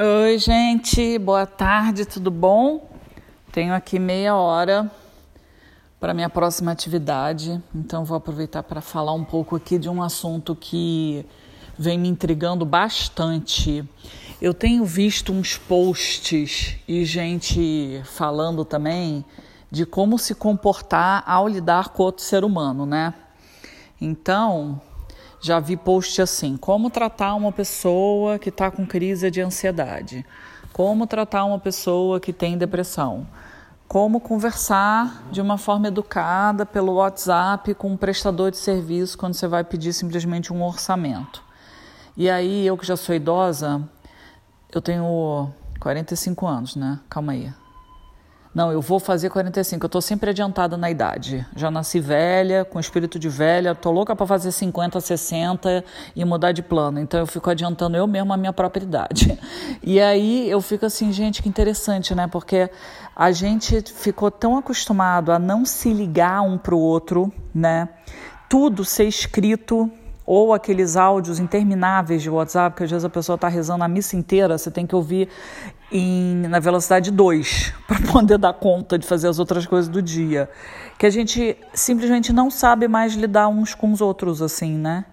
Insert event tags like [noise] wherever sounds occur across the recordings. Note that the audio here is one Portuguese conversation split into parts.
Oi, gente, boa tarde, tudo bom? Tenho aqui meia hora para minha próxima atividade, então vou aproveitar para falar um pouco aqui de um assunto que vem me intrigando bastante. Eu tenho visto uns posts e gente falando também de como se comportar ao lidar com outro ser humano, né? Então, já vi post assim: como tratar uma pessoa que está com crise de ansiedade, como tratar uma pessoa que tem depressão, como conversar de uma forma educada pelo WhatsApp com um prestador de serviço quando você vai pedir simplesmente um orçamento. E aí, eu que já sou idosa, eu tenho 45 anos, né? Calma aí. Não, eu vou fazer 45. Eu tô sempre adiantada na idade. Já nasci velha, com espírito de velha, tô louca para fazer 50, 60 e mudar de plano. Então eu fico adiantando eu mesma a minha própria idade. [laughs] E aí eu fico assim, gente, que interessante, né? Porque a gente ficou tão acostumado a não se ligar um pro outro, né? Tudo ser escrito ou aqueles áudios intermináveis de WhatsApp, que às vezes a pessoa está rezando a missa inteira, você tem que ouvir em, na velocidade 2 [laughs] para poder dar conta de fazer as outras coisas do dia. Que a gente simplesmente não sabe mais lidar uns com os outros, assim, né?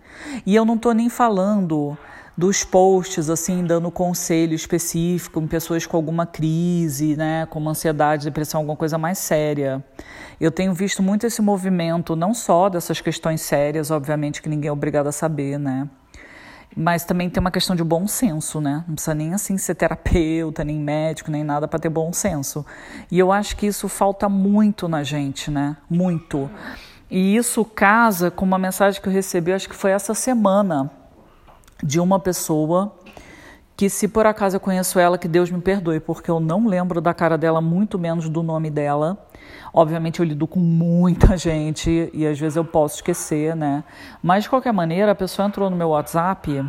E eu não estou nem falando dos posts, assim, dando conselho específico em pessoas com alguma crise, né, como ansiedade, depressão, alguma coisa mais séria. Eu tenho visto muito esse movimento, não só dessas questões sérias, obviamente, que ninguém é obrigado a saber, né, mas também tem uma questão de bom senso, né? Não precisa nem assim ser terapeuta, nem médico, nem nada para ter bom senso. E eu acho que isso falta muito na gente, né? Muito. E isso casa com uma mensagem que eu recebi, acho que foi essa semana, de uma pessoa que se por acaso eu conheço ela, que Deus me perdoe, porque eu não lembro da cara dela, muito menos do nome dela. Obviamente eu lido com muita [laughs] gente e às vezes eu posso esquecer, né? Mas de qualquer maneira, a pessoa entrou no meu WhatsApp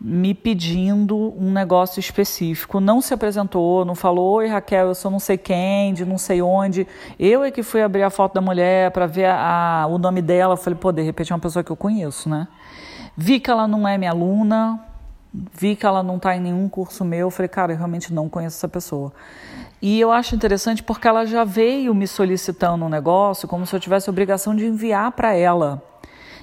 me pedindo um negócio específico, não se apresentou, não falou, oi Raquel, eu sou não sei quem, de não sei onde. Eu é que fui abrir a foto da mulher para ver a, a, o nome dela. falei, pô, de repente é uma pessoa que eu conheço, né? Vi que ela não é minha aluna, vi que ela não está em nenhum curso meu. Falei, cara, eu realmente não conheço essa pessoa. E eu acho interessante porque ela já veio me solicitando um negócio como se eu tivesse obrigação de enviar para ela.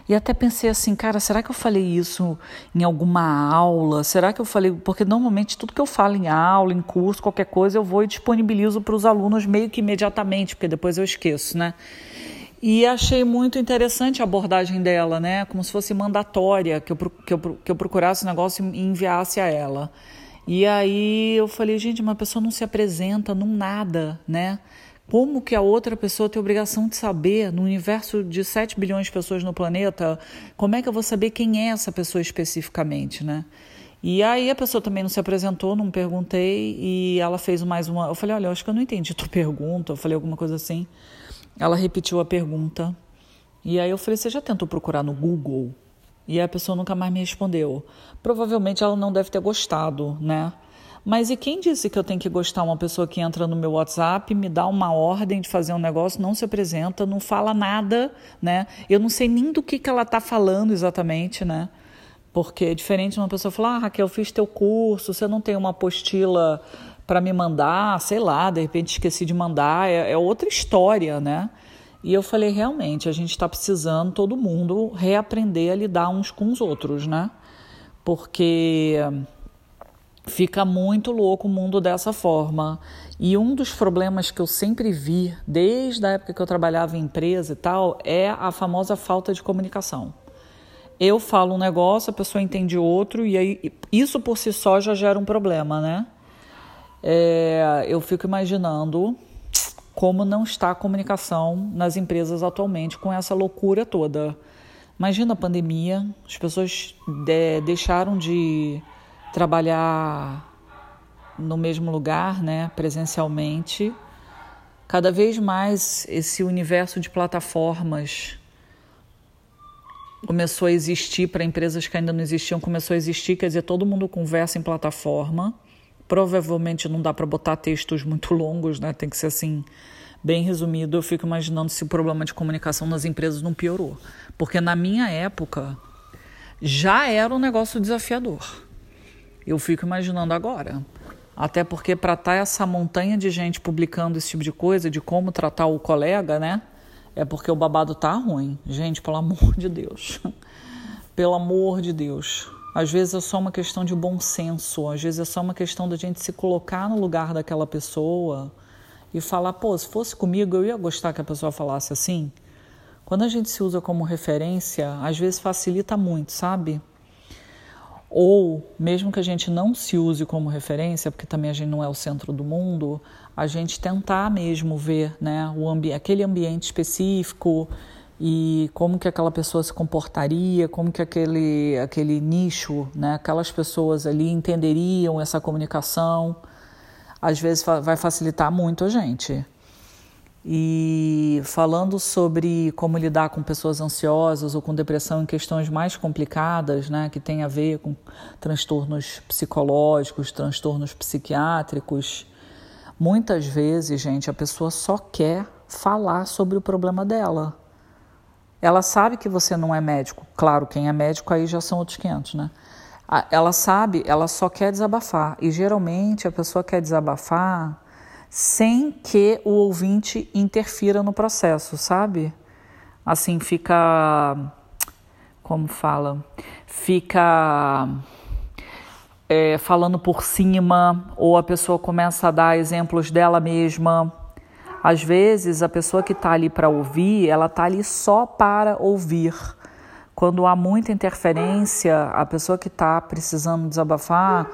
E até pensei assim, cara, será que eu falei isso em alguma aula? Será que eu falei. Porque normalmente tudo que eu falo em aula, em curso, qualquer coisa, eu vou e disponibilizo para os alunos meio que imediatamente, porque depois eu esqueço, né? E achei muito interessante a abordagem dela, né? Como se fosse mandatória, que eu, que eu, que eu procurasse o negócio e enviasse a ela. E aí eu falei, gente, uma pessoa não se apresenta num nada, né? Como que a outra pessoa tem obrigação de saber, no universo de 7 bilhões de pessoas no planeta, como é que eu vou saber quem é essa pessoa especificamente, né? E aí a pessoa também não se apresentou, não perguntei, e ela fez mais uma. Eu falei, olha, eu acho que eu não entendi tua [laughs] pergunta, eu falei alguma coisa assim. Ela repetiu a pergunta. E aí eu falei: Você já tentou procurar no Google? E a pessoa nunca mais me respondeu. Provavelmente ela não deve ter gostado, né? Mas e quem disse que eu tenho que gostar uma pessoa que entra no meu WhatsApp, me dá uma ordem de fazer um negócio, não se apresenta, não fala nada, né? Eu não sei nem do que, que ela está falando exatamente, né? Porque é diferente de uma pessoa falar, ah, Raquel, eu fiz teu curso, você não tem uma apostila para me mandar, sei lá, de repente esqueci de mandar, é, é outra história, né? E eu falei, realmente, a gente está precisando, todo mundo, reaprender a lidar uns com os outros, né? Porque fica muito louco o mundo dessa forma. E um dos problemas que eu sempre vi, desde a época que eu trabalhava em empresa e tal, é a famosa falta de comunicação. Eu falo um negócio, a pessoa entende outro, e aí isso por si só já gera um problema, né? É, eu fico imaginando como não está a comunicação nas empresas atualmente com essa loucura toda. Imagina a pandemia, as pessoas de, deixaram de trabalhar no mesmo lugar, né, presencialmente. Cada vez mais esse universo de plataformas começou a existir para empresas que ainda não existiam, começou a existir, quer dizer, todo mundo conversa em plataforma. Provavelmente não dá para botar textos muito longos, né? Tem que ser assim, bem resumido. Eu fico imaginando se o problema de comunicação nas empresas não piorou. Porque na minha época já era um negócio desafiador. Eu fico imaginando agora. Até porque para estar tá essa montanha de gente publicando esse tipo de coisa, de como tratar o colega, né? É porque o babado tá ruim. Gente, pelo amor de Deus. [laughs] pelo amor de Deus. Às vezes é só uma questão de bom senso, às vezes é só uma questão da gente se colocar no lugar daquela pessoa e falar, pô, se fosse comigo eu ia gostar que a pessoa falasse assim. Quando a gente se usa como referência, às vezes facilita muito, sabe? Ou, mesmo que a gente não se use como referência, porque também a gente não é o centro do mundo, a gente tentar mesmo ver né, o ambi aquele ambiente específico e como que aquela pessoa se comportaria, como que aquele, aquele nicho, né, aquelas pessoas ali entenderiam essa comunicação. Às vezes vai facilitar muito a gente. E falando sobre como lidar com pessoas ansiosas ou com depressão em questões mais complicadas, né, que tem a ver com transtornos psicológicos, transtornos psiquiátricos, muitas vezes, gente, a pessoa só quer falar sobre o problema dela. Ela sabe que você não é médico. Claro, quem é médico aí já são outros 500, né? Ela sabe, ela só quer desabafar. E geralmente a pessoa quer desabafar sem que o ouvinte interfira no processo, sabe? Assim, fica. Como fala? Fica. É, falando por cima, ou a pessoa começa a dar exemplos dela mesma. Às vezes, a pessoa que está ali para ouvir, ela está ali só para ouvir. Quando há muita interferência, a pessoa que está precisando desabafar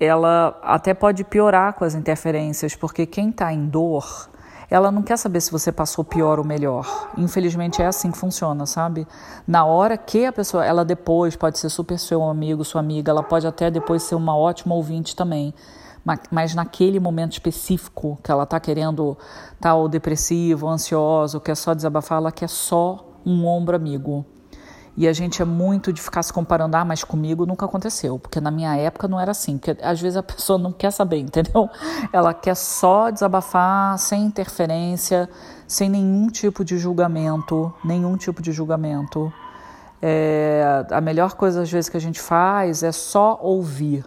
ela até pode piorar com as interferências, porque quem está em dor, ela não quer saber se você passou pior ou melhor. Infelizmente é assim que funciona, sabe? Na hora que a pessoa, ela depois pode ser super seu amigo, sua amiga, ela pode até depois ser uma ótima ouvinte também. Mas naquele momento específico que ela está querendo estar tá, depressivo, ansioso, quer só desabafar, ela quer só um ombro amigo. E a gente é muito de ficar se comparando, ah, mas comigo nunca aconteceu, porque na minha época não era assim, porque às vezes a pessoa não quer saber, entendeu? [laughs] Ela quer só desabafar, sem interferência, sem nenhum tipo de julgamento, nenhum tipo de julgamento. É, a melhor coisa às vezes que a gente faz é só ouvir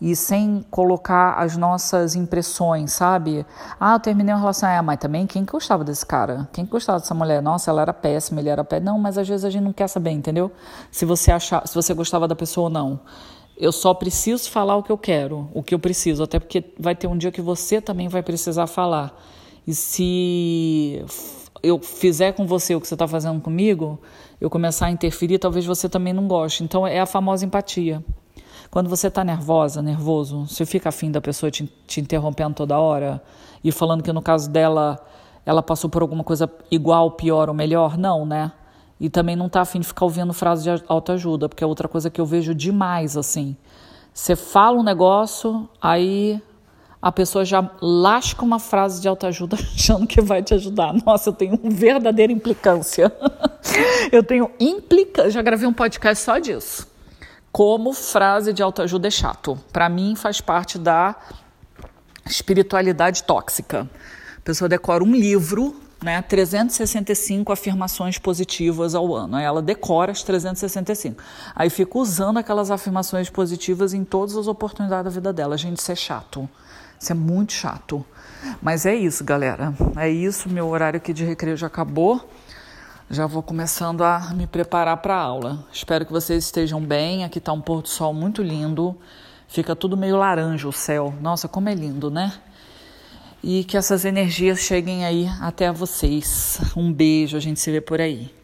e sem colocar as nossas impressões, sabe? Ah, eu terminei uma relação, é, mas também quem gostava desse cara? Quem gostava dessa mulher? Nossa, ela era péssima, ele era péssimo. Não, mas às vezes a gente não quer saber, entendeu? Se você achar, se você gostava da pessoa ou não. Eu só preciso falar o que eu quero, o que eu preciso, até porque vai ter um dia que você também vai precisar falar. E se eu fizer com você o que você está fazendo comigo, eu começar a interferir, talvez você também não goste. Então é a famosa empatia. Quando você está nervosa, nervoso, você fica afim da pessoa te, te interrompendo toda hora e falando que no caso dela, ela passou por alguma coisa igual, pior ou melhor? Não, né? E também não está afim de ficar ouvindo frases de autoajuda, porque é outra coisa que eu vejo demais, assim. Você fala um negócio, aí a pessoa já lasca uma frase de autoajuda [laughs] achando que vai te ajudar. Nossa, eu tenho verdadeira implicância. [laughs] eu tenho implicância. Já gravei um podcast só disso como frase de autoajuda é chato. Para mim, faz parte da espiritualidade tóxica. A pessoa decora um livro, né, 365 afirmações positivas ao ano. Aí ela decora as 365. Aí fica usando aquelas afirmações positivas em todas as oportunidades da vida dela. Gente, isso é chato. Isso é muito chato. Mas é isso, galera. É isso. Meu horário aqui de recreio já acabou já vou começando a me preparar para a aula. Espero que vocês estejam bem. Aqui está um pôr do sol muito lindo. Fica tudo meio laranja o céu. Nossa, como é lindo, né? E que essas energias cheguem aí até vocês. Um beijo, a gente se vê por aí.